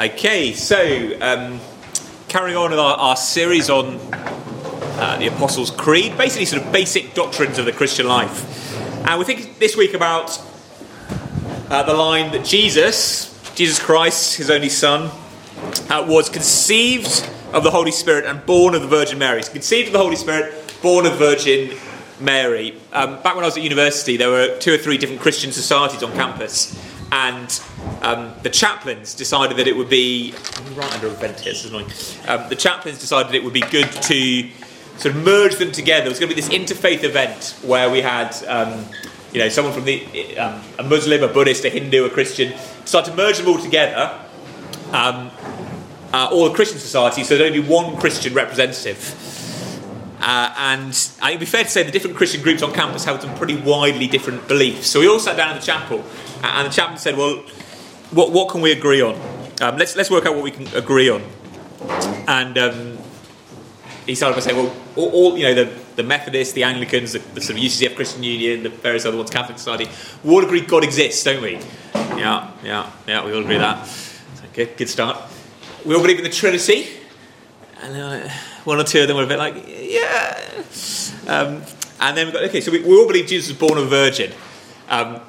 Okay, so um, carrying on with our, our series on uh, the Apostles' Creed, basically sort of basic doctrines of the Christian life. And we think this week about uh, the line that Jesus, Jesus Christ, his only Son, uh, was conceived of the Holy Spirit and born of the Virgin Mary. Conceived of the Holy Spirit, born of Virgin Mary. Um, back when I was at university, there were two or three different Christian societies on campus, and um, the chaplains decided that it would be right under a vent here. This is annoying. Um, the chaplains decided it would be good to sort of merge them together. It was going to be this interfaith event where we had. Um, you know, someone from the um, a Muslim, a Buddhist, a Hindu, a Christian, start to merge them all together, um, uh, all the Christian societies, so there'd only be one Christian representative. Uh, and it'd be fair to say the different Christian groups on campus held some pretty widely different beliefs. So we all sat down in the chapel, and the chaplain said, "Well, what, what can we agree on? Um, let's let's work out what we can agree on." And um, he started by saying, "Well, all, all, you know, the, the Methodists, the Anglicans, the, the sort of UCCF Christian Union, the various other ones, Catholic Society, we all agree God exists, don't we? Yeah, yeah, yeah, we all agree that. good, good start. We all believe in the Trinity, and uh, one or two of them were a bit like, yeah. Um, and then we got okay, so we, we, all believe Jesus was born of a virgin. Um,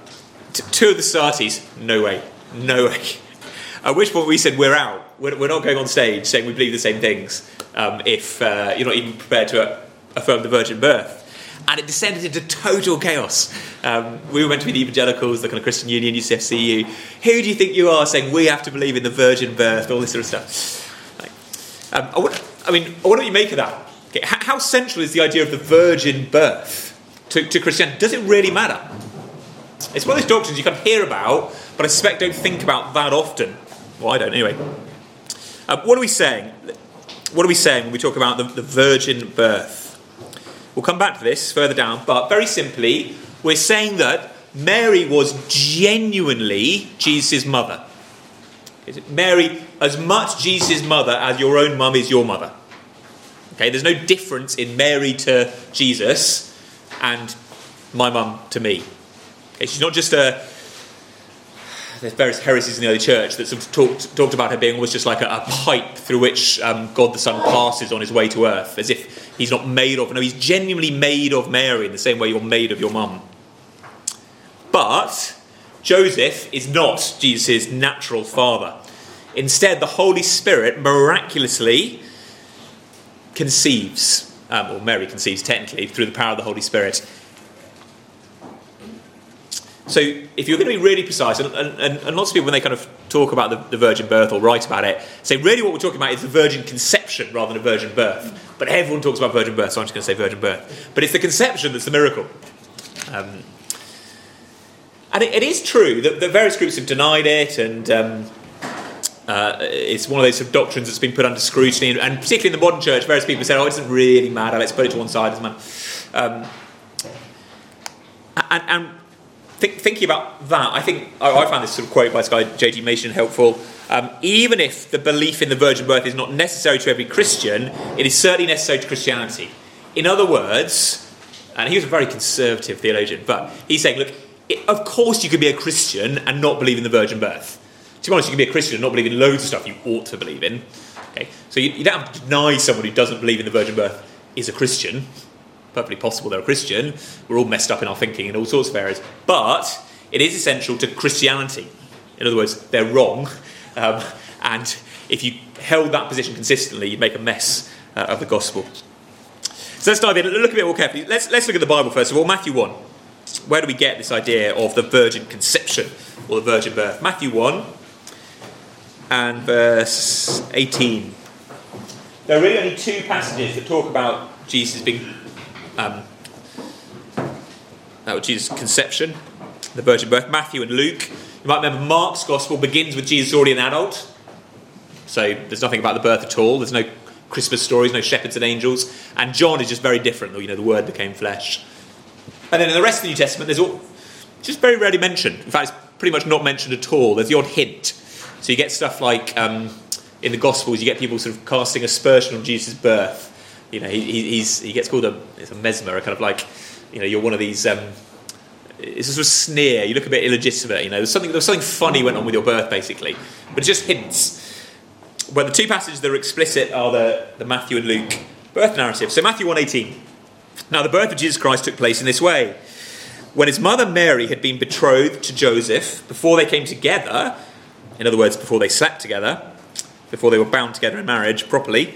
t- two of the Societies, no way, no way. At which point we said we're out. We're, we're not going on stage saying we believe the same things um, if uh, you're not even prepared to uh, affirm the virgin birth. And it descended into total chaos. Um, we were meant to be the evangelicals, the kind of Christian Union, UCFCU. Who do you think you are saying we have to believe in the virgin birth, all this sort of stuff? Um, I, want, I mean, what do you make of that? Okay, how, how, central is the idea of the virgin birth to, to Christianity? Does it really matter? It's one of those doctrines you kind of hear about, but I suspect don't think about that often. Well, I don't anyway. Uh, what are we saying? What are we saying when we talk about the, the virgin birth? We'll come back to this further down, but very simply, we're saying that Mary was genuinely Jesus' mother. Mary, as much Jesus' mother as your own mum is your mother. Okay, there's no difference in Mary to Jesus and my mum to me. She's not just a. There's various heresies in the early church that sort of talked, talked about her being almost just like a, a pipe through which um, God the Son passes on his way to earth, as if He's not made of. No, he's genuinely made of Mary in the same way you're made of your mum. But Joseph is not Jesus' natural father. Instead, the Holy Spirit miraculously conceives, um, or Mary conceives technically, through the power of the Holy Spirit. So, if you're going to be really precise, and, and, and lots of people, when they kind of talk about the, the, virgin birth or write about it, say really what we're talking about is the virgin conception rather than a virgin birth. But everyone talks about virgin birth, so I'm just going to say virgin birth. But it's the conception that's the miracle. Um, and it, it is true that, that, various groups have denied it, and um, uh, it's one of those sort of doctrines that's been put under scrutiny. And, and particularly in the modern church, various people say, oh, it doesn't really matter, let's put it to one side as man. Um, and, and think, thinking about that, I think I, I, found this sort of quote by this guy J.G. Machen helpful. Um, even if the belief in the virgin birth is not necessary to every Christian, it is certainly necessary to Christianity. In other words, and he was a very conservative theologian, but he's saying, look, it, of course you can be a Christian and not believe in the virgin birth. To be honest, you can be a Christian and not believe in loads of stuff you ought to believe in. Okay, so you, you don't have to deny someone who doesn't believe in the virgin birth is a Christian perfectly possible they're a Christian. We're all messed up in our thinking in all sorts of areas. But it is essential to Christianity. In other words, they're wrong. Um, and if you held that position consistently, you'd make a mess uh, of the gospel. So let's dive in. Look a bit more carefully. Let's, let's look at the Bible first of all. Matthew 1. Where do we get this idea of the virgin conception or the virgin birth? Matthew 1 and verse 18. There are really only two passages that talk about Jesus being um, that was Jesus' conception, the virgin birth. Matthew and Luke. You might remember Mark's gospel begins with Jesus already an adult. So there's nothing about the birth at all. There's no Christmas stories, no shepherds and angels. And John is just very different. Though. You know, the Word became flesh. And then in the rest of the New Testament, there's all just very rarely mentioned. In fact, it's pretty much not mentioned at all. There's the odd hint. So you get stuff like um, in the Gospels, you get people sort of casting aspersion on Jesus' birth you know, he, he's, he gets called a, it's a mamzer, a kind of like, you know, you're one of these, um, it's a sort of sneer, you look a bit illegitimate, you know, there's something, there's something funny went on with your birth, basically. But it just hints. but the two passages that are explicit are the, the Matthew and Luke birth narrative. So Matthew 1.18. Now the birth of Jesus Christ took place in this way. When his mother Mary had been betrothed to Joseph, before they came together, in other words, before they slept together, before they were bound together in marriage properly,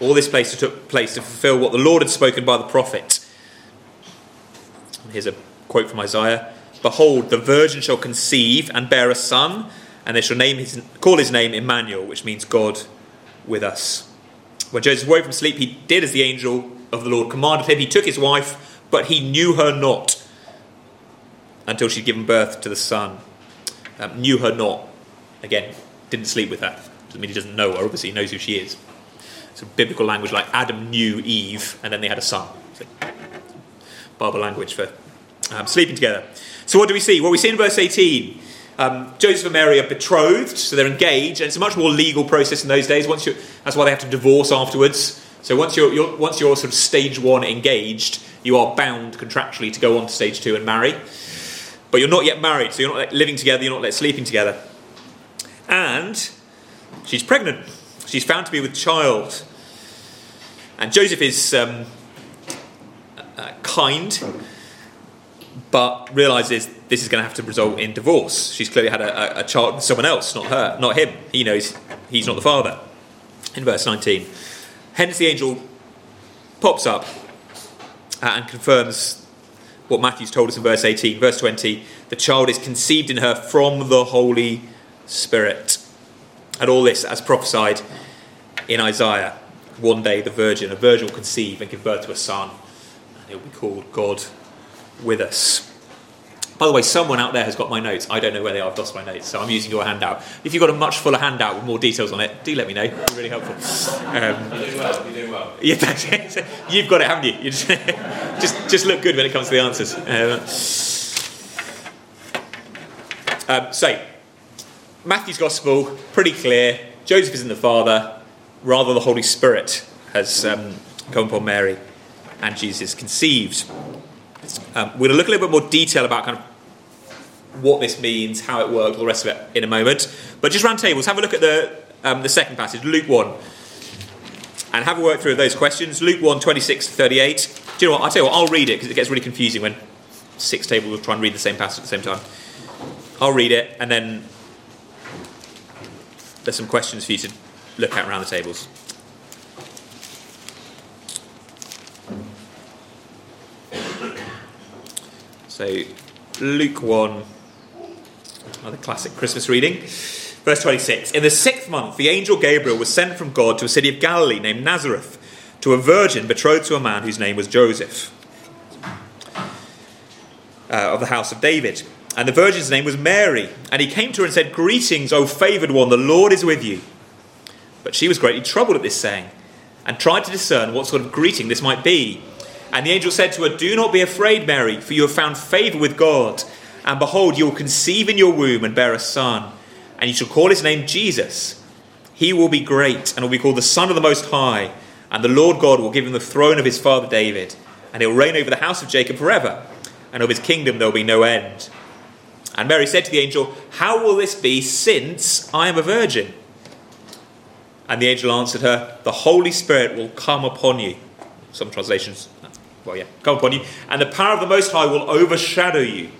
All this place took place to fulfill what the Lord had spoken by the prophet. Here's a quote from Isaiah Behold, the virgin shall conceive and bear a son, and they shall name his, call his name Emmanuel, which means God with us. When Joseph woke from sleep, he did as the angel of the Lord commanded him. He took his wife, but he knew her not until she'd given birth to the son. Um, knew her not. Again, didn't sleep with her. Doesn't mean he doesn't know her. Obviously, he knows who she is. So biblical language like Adam knew Eve, and then they had a son. So, Bible language for um, sleeping together. So what do we see? Well, we see in verse 18, um, Joseph and Mary are betrothed, so they're engaged, and it's a much more legal process in those days. Once you, that's why they have to divorce afterwards. So once you're, you're, once you're sort of stage one engaged, you are bound contractually to go on to stage two and marry. But you're not yet married, so you're not living together, you're not sleeping together. And she's pregnant. She's found to be with child. And Joseph is um, uh, kind, but realizes this is going to have to result in divorce. She's clearly had a, a, a, child with someone else, not her, not him. He knows he's not the father. In verse 19. Hence the angel pops up uh, and confirms what Matthew's told us in verse 18. Verse 20 the child is conceived in her from the Holy Spirit. And all this as prophesied in Isaiah. One day the virgin, a virgin will conceive and give birth to a son, and he'll be called God with us. By the way, someone out there has got my notes. I don't know where they are. I've lost my notes, so I'm using your handout. If you've got a much fuller handout with more details on it, do let me know. It'd be really helpful. Um, You're doing well. You're doing well. Yeah, you've got it, haven't you? you just, just, just look good when it comes to the answers. Um, um, so, Matthew's Gospel, pretty clear. Joseph isn't the father, rather, the Holy Spirit has um, come upon Mary, and Jesus conceived. Um, we're going to look a little bit more detail about kind of what this means, how it works, all the rest of it in a moment. But just round tables, have a look at the, um, the second passage, Luke 1, and have a work through those questions. Luke 1, 26 to 38. Do you know what? I'll tell you what, I'll read it because it gets really confusing when six tables will try and read the same passage at the same time. I'll read it, and then there's some questions for you to look at around the tables. So, Luke 1, another classic Christmas reading. Verse 26 In the sixth month, the angel Gabriel was sent from God to a city of Galilee named Nazareth to a virgin betrothed to a man whose name was Joseph uh, of the house of David. And the virgin's name was Mary. And he came to her and said, Greetings, O favoured one, the Lord is with you. But she was greatly troubled at this saying and tried to discern what sort of greeting this might be. And the angel said to her, Do not be afraid, Mary, for you have found favour with God. And behold, you will conceive in your womb and bear a son, and you shall call his name Jesus. He will be great, and will be called the Son of the Most High. And the Lord God will give him the throne of his father David, and he will reign over the house of Jacob forever, and of his kingdom there will be no end. And Mary said to the angel, How will this be, since I am a virgin? And the angel answered her, The Holy Spirit will come upon you. Some translations well, yeah, come upon you, and the power of the Most High will overshadow you.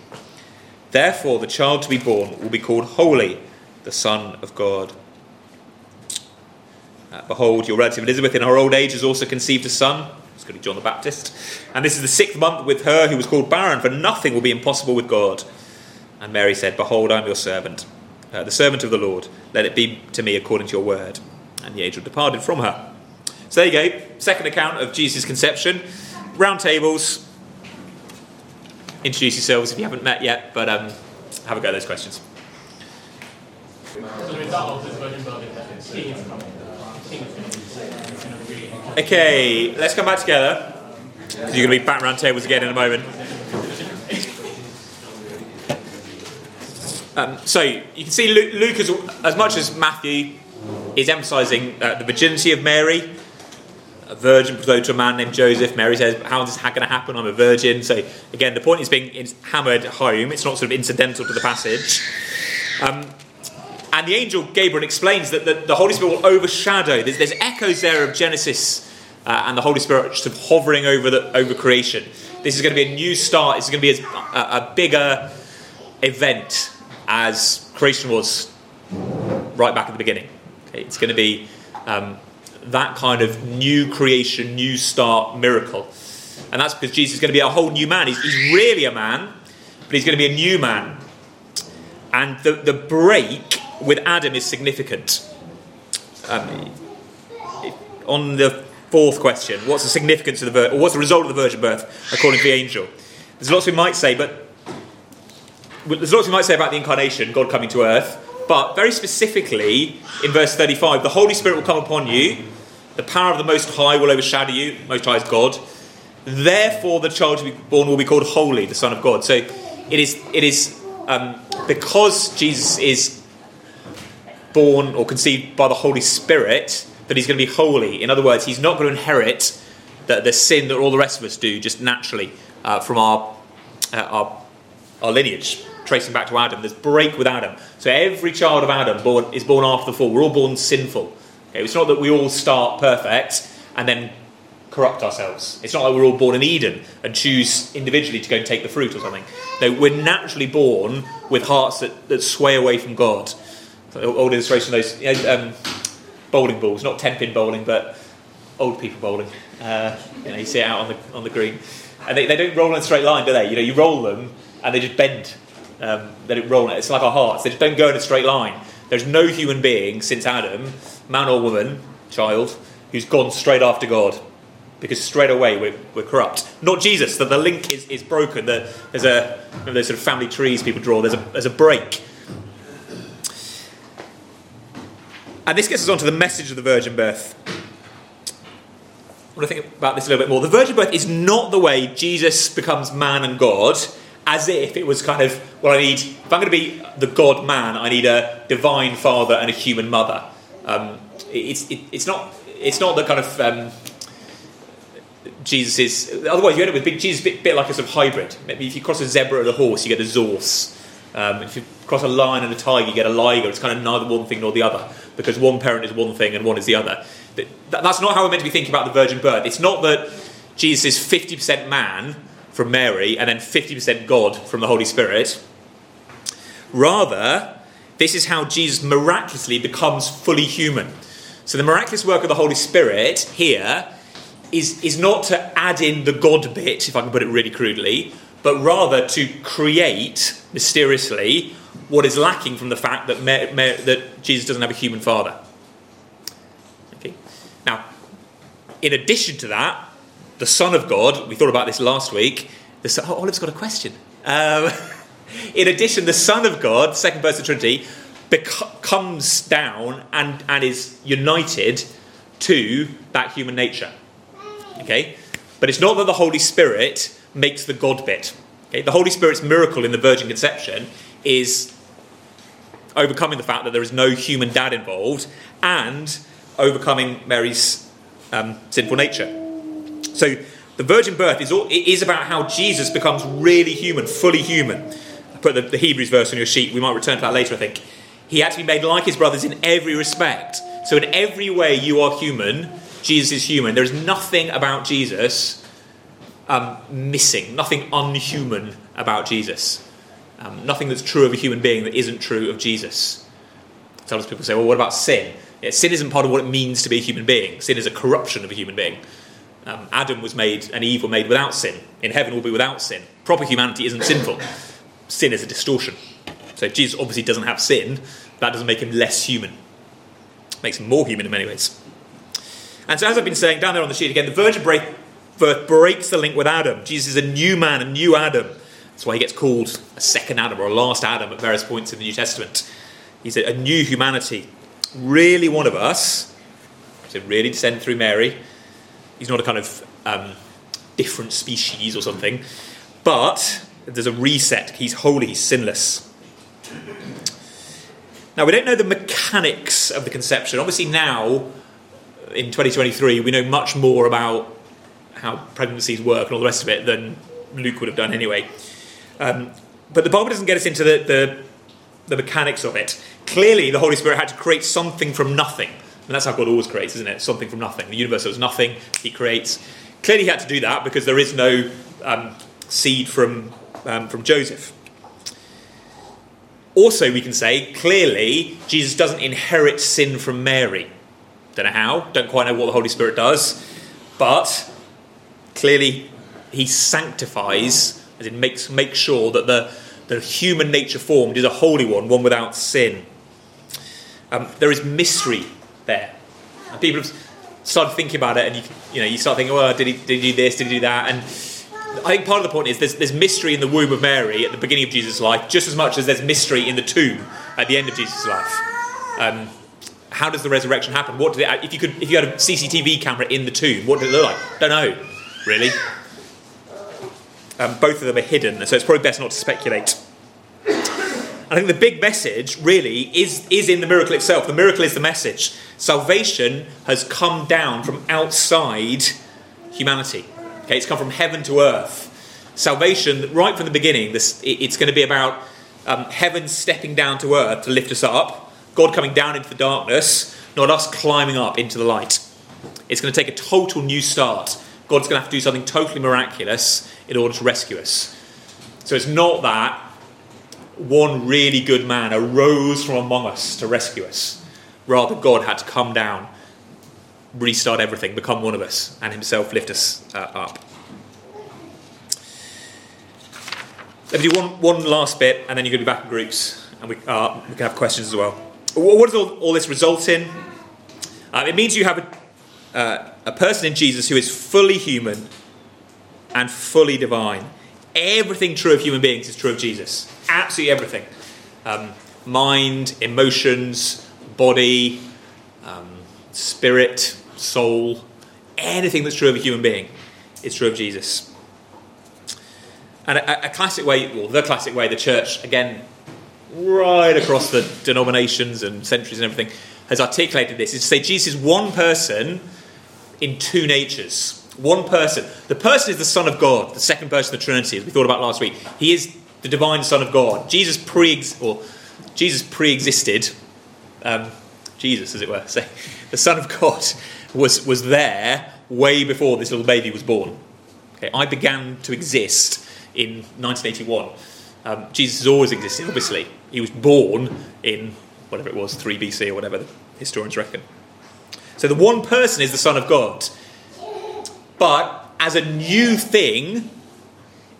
Therefore, the child to be born will be called Holy, the Son of God. Uh, behold, your relative Elizabeth in her old age has also conceived a son. It's going to be John the Baptist. And this is the sixth month with her who was called barren, for nothing will be impossible with God. And Mary said, Behold, I am your servant, uh, the servant of the Lord. Let it be to me according to your word. And the angel departed from her. So there you go. Second account of Jesus' conception round tables. Introduce yourselves if you haven't met yet, but um, have a go at those questions. Okay, let's come back together. You're going to be back around tables again in a moment. Um, so you can see Luke, Luke as, as much as Matthew is emphasising uh, the virginity of Mary, a virgin betrothed to a man named Joseph. Mary says, "How is this going to happen? I'm a virgin." So again, the point is being is hammered home. It's not sort of incidental to the passage. Um, and the angel Gabriel explains that the, the Holy Spirit will overshadow. There's, there's echoes there of Genesis uh, and the Holy Spirit sort of hovering over the over creation. This is going to be a new start. It's going to be a, a bigger event as creation was right back at the beginning. Okay, it's going to be um, that kind of new creation, new start miracle. And that's because Jesus is going to be a whole new man. He's, he's really a man, but he's going to be a new man. And the, the break with Adam is significant. Um, on the fourth question, what's the significance of the vir- or what's the result of the virgin birth according to the angel? There's lots we might say, but there's lots we might say about the incarnation, God coming to earth. But very specifically, in verse 35, the Holy Spirit will come upon you, the power of the Most High will overshadow you. Most High is God. Therefore, the child to be born will be called Holy, the Son of God. So it is, it is um, because Jesus is born or conceived by the Holy Spirit that he's going to be holy. In other words, he's not going to inherit the, the sin that all the rest of us do just naturally uh, from our, uh, our, our lineage, tracing back to Adam. There's break with Adam. So every child of Adam born, is born after the fall. We're all born sinful. Okay? It's not that we all start perfect and then corrupt ourselves. It's not like we're all born in Eden and choose individually to go and take the fruit or something. No, we're naturally born with hearts that, that sway away from God. So old illustration, of those you know, um, bowling balls, not ten pin bowling, but old people bowling. Uh, you know, you see it out on the on the green, and they, they don't roll in a straight line, do they? You know, you roll them and they just bend. Um, they don't roll. It's like our hearts; they just don't go in a straight line. There's no human being since Adam, man or woman, child, who's gone straight after God. Because straight away we're, we're corrupt. Not Jesus, that the link is, is broken. The, there's a those sort of family trees people draw. There's a, there's a break. And this gets us on to the message of the virgin birth. I want to think about this a little bit more. The virgin birth is not the way Jesus becomes man and God, as if it was kind of, well, I need, if I'm going to be the God man, I need a divine father and a human mother. Um, it's, it, it's, not, it's not the kind of, um, Jesus is, otherwise you end up with big, Jesus a bit, bit like a sort of hybrid. Maybe if you cross a zebra and a horse, you get a zorse. Um, if you cross a lion and a tiger, you get a liger. It's kind of neither one thing nor the other because one parent is one thing and one is the other. That's not how we're meant to be thinking about the virgin birth. It's not that Jesus is 50% man from Mary and then 50% God from the Holy Spirit. Rather, this is how Jesus miraculously becomes fully human. So the miraculous work of the Holy Spirit here is, is not to add in the God bit, if I can put it really crudely, but rather to create mysteriously what is lacking from the fact that, that Jesus doesn't have a human father. Okay. Now, in addition to that, the Son of God, we thought about this last week. The Son, oh, Olive's got a question. Um, in addition, the Son of God, second person of Trinity, bec- comes down and, and is united to that human nature. Okay? But it's not that the Holy Spirit makes the God bit. Okay? The Holy Spirit's miracle in the virgin conception is overcoming the fact that there is no human dad involved and overcoming Mary's um, sinful nature. So the virgin birth is, all, is about how Jesus becomes really human, fully human. I put the, the Hebrews verse on your sheet. We might return to that later, I think. He had to be made like his brothers in every respect. So, in every way, you are human. Jesus is human. There is nothing about Jesus um, missing, nothing unhuman about Jesus. Um, nothing that's true of a human being that isn't true of Jesus. Sometimes people say, well, what about sin? Yeah, sin isn't part of what it means to be a human being. Sin is a corruption of a human being. Um, Adam was made, and Eve were made without sin. In heaven we'll be without sin. Proper humanity isn't sinful. Sin is a distortion. So Jesus obviously doesn't have sin, that doesn't make him less human. It makes him more human in many ways. And so, as I've been saying down there on the sheet again, the virgin birth breaks the link with Adam. Jesus is a new man, a new Adam. That's why he gets called a second Adam or a last Adam at various points in the New Testament. He's a, a new humanity. Really one of us. So really descended through Mary. He's not a kind of um, different species or something. But there's a reset. He's holy, he's sinless. Now, we don't know the mechanics of the conception. Obviously, now, in 2023, we know much more about how pregnancies work and all the rest of it than Luke would have done anyway. Um, but the Bible doesn't get us into the, the, the mechanics of it. Clearly, the Holy Spirit had to create something from nothing. And that's how God always creates, isn't it? Something from nothing. The universe was nothing, He creates. Clearly, He had to do that because there is no um, seed from, um, from Joseph. Also, we can say clearly Jesus doesn't inherit sin from Mary. Don't know how, don't quite know what the Holy Spirit does, but clearly he sanctifies, as in makes make sure that the, the human nature formed is a holy one, one without sin. Um, there is mystery there. And people have started thinking about it, and you, you know you start thinking, well, did he, did he do this? Did he do that? And I think part of the point is there's, there's mystery in the womb of Mary at the beginning of Jesus' life, just as much as there's mystery in the tomb at the end of Jesus' life. Um, how does the resurrection happen? What did it, if you could if you had a CCTV camera in the tomb, what did it look like? Don't know, really. Um, both of them are hidden, so it's probably best not to speculate. I think the big message really is, is in the miracle itself. The miracle is the message. Salvation has come down from outside humanity. Okay, it's come from heaven to earth. Salvation, right from the beginning, this, it's going to be about um, heaven stepping down to earth to lift us up, God coming down into the darkness, not us climbing up into the light. It's going to take a total new start. God's going to have to do something totally miraculous in order to rescue us. So it's not that one really good man arose from among us to rescue us. Rather, God had to come down, restart everything, become one of us, and himself lift us uh, up. Let me do one, one last bit, and then you're going to be back in groups, and we, uh, we can have questions as well. What does all, all this result in? Uh, it means you have a, uh, a person in Jesus who is fully human and fully divine. Everything true of human beings is true of Jesus. Absolutely everything. Um, mind, emotions, body, um, spirit, soul, anything that's true of a human being is true of Jesus. And a, a classic way, well, the classic way the church, again, right across the denominations and centuries and everything, has articulated this is to say Jesus is one person in two natures. One person. The person is the Son of God, the second person of the Trinity, as we thought about last week. He is the divine Son of God. Jesus pre or Jesus pre-existed. Um, Jesus, as it were, say the Son of God was was there way before this little baby was born. Okay, I began to exist in 1981. Um, Jesus has always existed. Obviously, he was born in whatever it was, 3 BC or whatever the historians reckon. So the one person is the Son of God. But as a new thing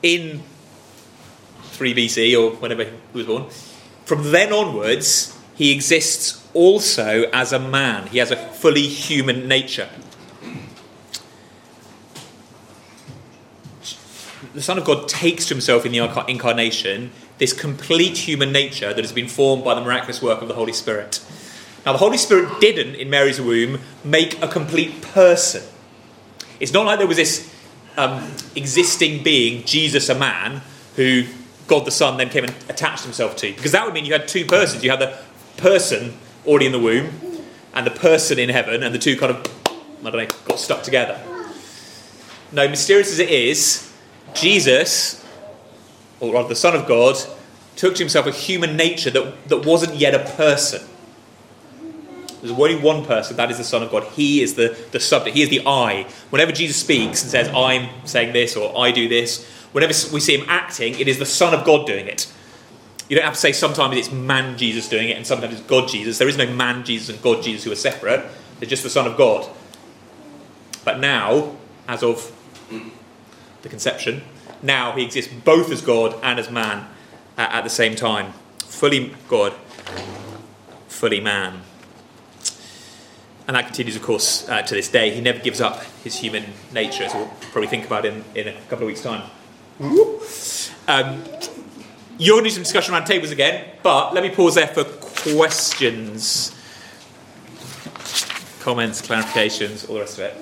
in 3 BC or whenever he was born, from then onwards, he exists also as a man. He has a fully human nature. The Son of God takes to himself in the incarnation this complete human nature that has been formed by the miraculous work of the Holy Spirit. Now, the Holy Spirit didn't, in Mary's womb, make a complete person. It's not like there was this um, existing being, Jesus, a man, who God the Son then came and attached himself to. Because that would mean you had two persons. You had the person already in the womb and the person in heaven, and the two kind of, I don't know, got stuck together. No, mysterious as it is, Jesus, or rather the Son of God, took to himself a human nature that, that wasn't yet a person. There's only one person, that is the Son of God. He is the, the subject, he is the I. Whenever Jesus speaks and says, I'm saying this or I do this, whenever we see him acting, it is the Son of God doing it. You don't have to say sometimes it's man Jesus doing it and sometimes it's God Jesus. There is no man Jesus and God Jesus who are separate, they're just the Son of God. But now, as of the conception, now he exists both as God and as man at the same time. Fully God, fully man. And that continues, of course, uh, to this day. He never gives up his human nature, as we'll probably think about in, in a couple of weeks' time. Um, you're going to some discussion around tables again, but let me pause there for questions, comments, clarifications, all the rest of it?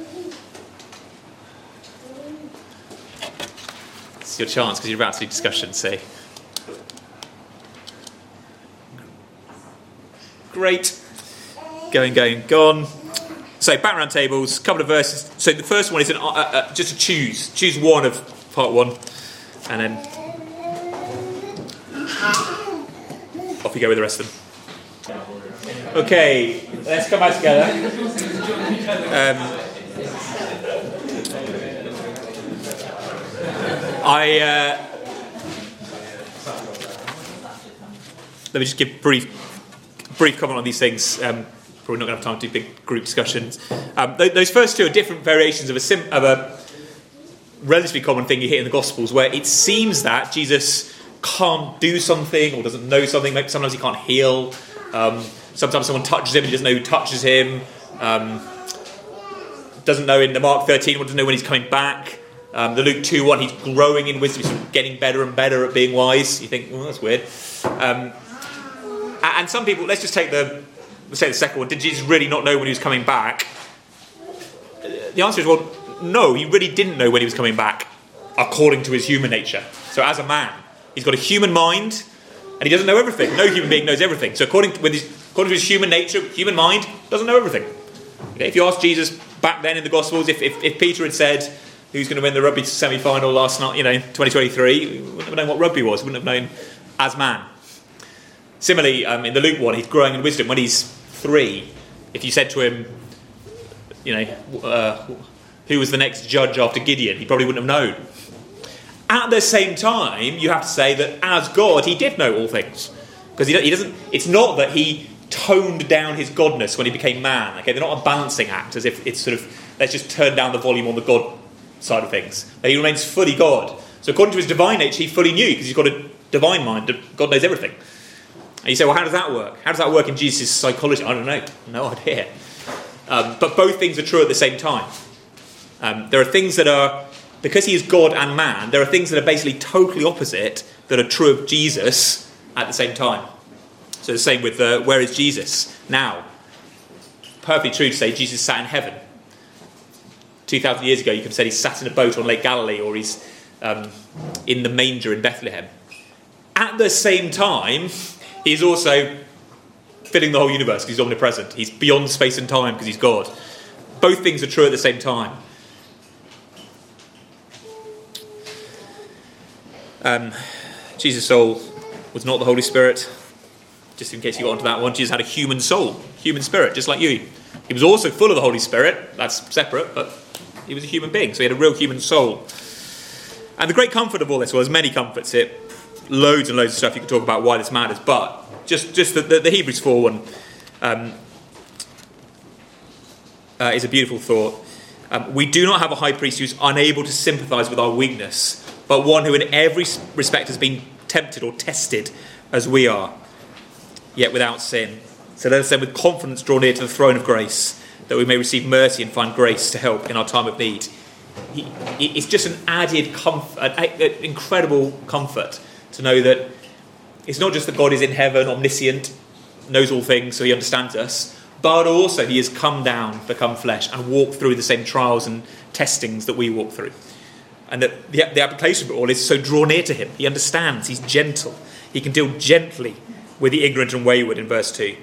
It's your chance because you're about to do discussion, so. Great. Going, going, gone. So background tables, couple of verses. So the first one is an, uh, uh, just to choose. Choose one of part one, and then off you go with the rest of them. Okay, let's come back together. Um, I uh, let me just give brief brief comment on these things. Um, probably not going to have time to do big group discussions. Um, th- those first two are different variations of a, sim- of a relatively common thing you hear in the Gospels, where it seems that Jesus can't do something or doesn't know something. Maybe sometimes he can't heal. Um, sometimes someone touches him and he doesn't know who touches him. Um, doesn't know in the Mark 13, doesn't know when he's coming back. Um, the Luke 2 1, he's growing in wisdom, he's sort of getting better and better at being wise. You think, well, that's weird. Um, and some people, let's just take the, let's say the second one. Did Jesus really not know when he was coming back? The answer is, well, no, he really didn't know when he was coming back, according to his human nature. So, as a man, he's got a human mind, and he doesn't know everything. No human being knows everything. So, according to, his, according to his human nature, human mind doesn't know everything. Okay? If you ask Jesus back then in the Gospels, if, if, if Peter had said, who's going to win the rugby semi final last night, you know, 2023, we wouldn't have known what rugby was, wouldn't have known as man. Similarly, um, in the Luke one, he's growing in wisdom. When he's three, if you said to him, you know, uh, who was the next judge after Gideon, he probably wouldn't have known. At the same time, you have to say that as God, he did know all things. Because he, doesn't, it's not that he toned down his godness when he became man. Okay, they're not a balancing act, as if it's sort of, let's just turn down the volume on the God side of things. He remains fully God. So according to his divine nature, he fully knew, because he's got a divine mind, God knows everything. And you say, well, how does that work? How does that work in Jesus' psychology? I don't know. No idea. Um, but both things are true at the same time. Um, there are things that are, because he is God and man, there are things that are basically totally opposite that are true of Jesus at the same time. So the same with uh, where is Jesus now? Perfectly true to say Jesus sat in heaven. 2,000 years ago, you could have said he sat in a boat on Lake Galilee or he's um, in the manger in Bethlehem. At the same time, he's also filling the whole universe because he's omnipresent. He's beyond space and time because he's God. Both things are true at the same time. Um, Jesus' soul was not the Holy Spirit. Just in case you got onto that one, Jesus had a human soul, human spirit, just like you. He was also full of the Holy Spirit. That's separate, but he was a human being, so he had a real human soul. And the great comfort of all this, there's many comforts It loads and loads of stuff you could talk about why this matters, but just just the, the, the Hebrews 4 one um, uh, is a beautiful thought. Um, we do not have a high priest who's unable to sympathize with our weakness, but one who in every respect has been tempted or tested as we are, yet without sin. So let us then with confidence draw near to the throne of grace, that we may receive mercy and find grace to help in our time of need. It's just an added comfort, an incredible comfort to know that it's not just that God is in heaven, omniscient, knows all things, so he understands us, but also he has come down, become flesh, and walked through the same trials and testings that we walk through. And that the, the application of it all is so draw near to him. He understands, he's gentle. He can deal gently with the ignorant and wayward in verse 2.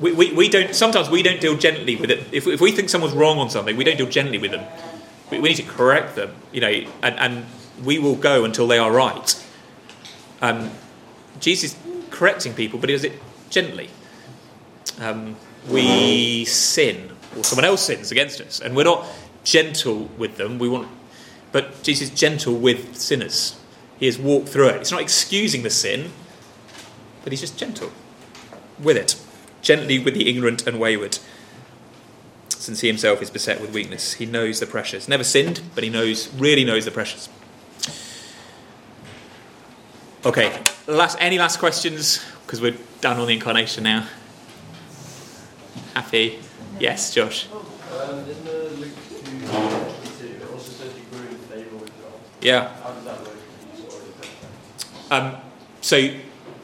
We, we, we don't, sometimes we don't deal gently with it. If, if we think someone's wrong on something, we don't deal gently with them. We, we need to correct them, you know, and, and we will go until they are right. Um, Jesus correcting people, but he does it gently. Um, we sin, or someone else sins against us, and we're not gentle with them. We want, but Jesus is gentle with sinners. He has walked through it. It's not excusing the sin, but he's just gentle with it, gently with the ignorant and wayward. Since he himself is beset with weakness, he knows the pressures. Never sinned, but he knows, really knows the pressures. Okay, last, any last questions? Because we're done on the incarnation now. Happy? Yes, Josh. Um, in the Luke 2, it also says he grew in favour with God. Yeah. How does that work? if he's already perfect? Um, so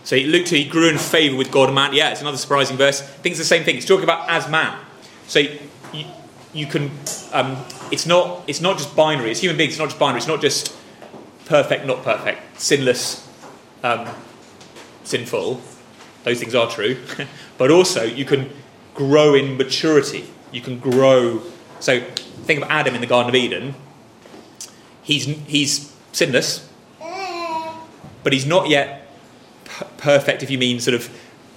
So Luke 2, he grew in favour with God and man. Yeah, it's another surprising verse. I think it's the same thing. It's talking about as man. So you, you can, um, it's, not, it's not just binary. It's human beings, it's not just binary. It's not just perfect, not perfect, sinless, um, sinful. Those things are true. but also, you can grow in maturity. You can grow. So think of Adam in the Garden of Eden. He's, he's sinless, but he's not yet p- perfect, if you mean sort of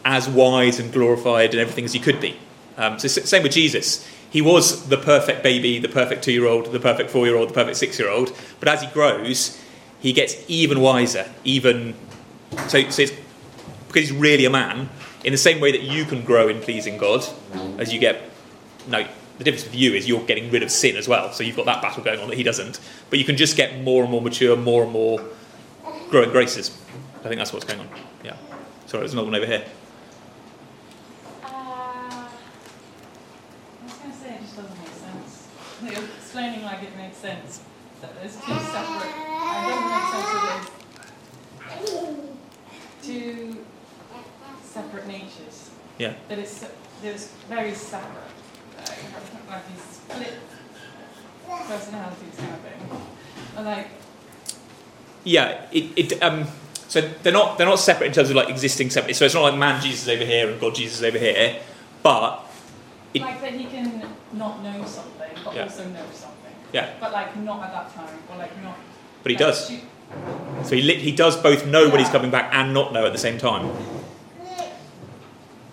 as wise and glorified and everything as he could be. Um, so, same with Jesus. He was the perfect baby, the perfect two year old, the perfect four year old, the perfect six year old, but as he grows, he gets even wiser, even. So, so because he's really a man, in the same way that you can grow in pleasing God as you get. No, the difference with you is you're getting rid of sin as well, so you've got that battle going on that he doesn't. But you can just get more and more mature, more and more growing graces. I think that's what's going on. Yeah. Sorry, there's another one over here. Uh, I was going to say it just doesn't make sense. You're explaining like it makes sense that there's two separate. It doesn't make sense that there's two separate natures. Yeah. That it's there's very separate. Like, these split personalities kind of thing. And like Yeah. It, it um. So they're not they're not separate in terms of like existing separate. So it's not like man Jesus is over here and God Jesus is over here, but It- like that he can not know something but Yeah. also know something. yeah. But like not at that time or like not. But he like, does. shoot- So he, li- he does both know when he's coming back and not know at the same time.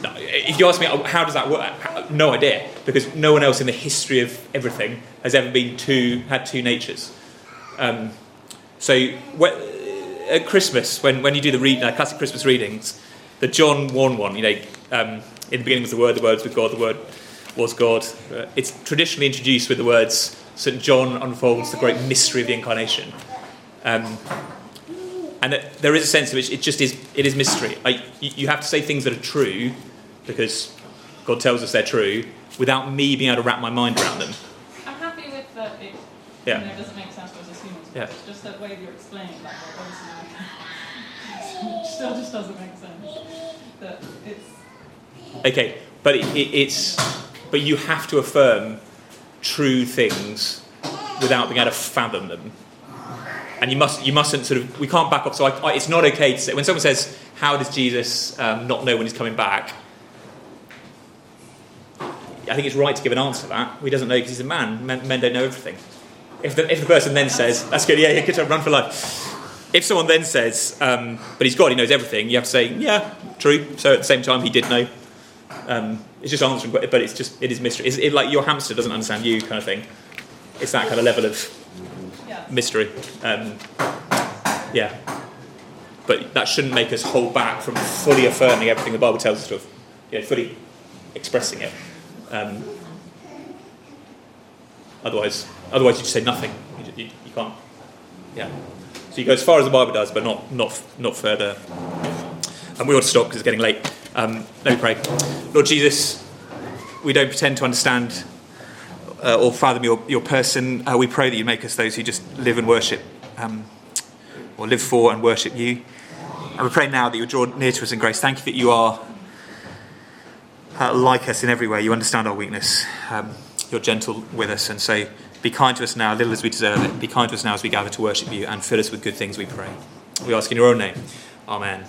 No, if you ask me, how does that work? How- No idea, because no one else in the history of everything has ever been two had two natures. Um, so at Christmas, when, when you do the read, uh, classic Christmas readings, the John one one, you know, um, in the beginning was the Word, the Word was with God, the Word was God. Uh, it's traditionally introduced with the words St John unfolds the great mystery of the incarnation. Um, and there is a sense of which it just is, it is mystery. Like, you, you have to say things that are true, because God tells us they're true, without me being able to wrap my mind around them. I'm happy with that it Yeah. you know, doesn't make sense to us as humans. Yeah. It's just that way you're explaining like obviously it still just doesn't make sense. That it's Okay, but it, it, it's, but you have to affirm true things without being able to fathom them. And you must, you mustn't sort of, we can't back off. So I, I, it's not okay to say, when someone says, how does Jesus um, not know when he's coming back? I think it's right to give an answer to that. He doesn't know because he's a man. Men, men don't know everything. If the, if the person then says, that's good, yeah, yeah, good job, run for life. If someone then says, um, but he's God, he knows everything, you have to say, yeah, true. So at the same time, he did know. Um, it's just answering, but but it's just, it is mystery. It's it, like your hamster doesn't understand you kind of thing. It's that kind of level of mystery. Um, yeah. But that shouldn't make us hold back from fully affirming everything the Bible tells us to, you know, fully expressing it. Um, otherwise, otherwise you just say nothing. You, you, you can't. Yeah. So you go as far as the Bible does, but not not not further. And we ought to stop because it's getting late. Um, let me pray. Lord Jesus, we don't pretend to understand uh, or fathom your, your person. Uh, we pray that you make us those who just live and worship, um, or live for and worship you. And we pray now that you draw near to us in grace. Thank you that you are uh, like us in every way. You understand our weakness. Um, you're gentle with us. And so be kind to us now, little as we deserve it. Be kind to us now as we gather to worship you and fill us with good things, we pray. We ask in your own name. Amen.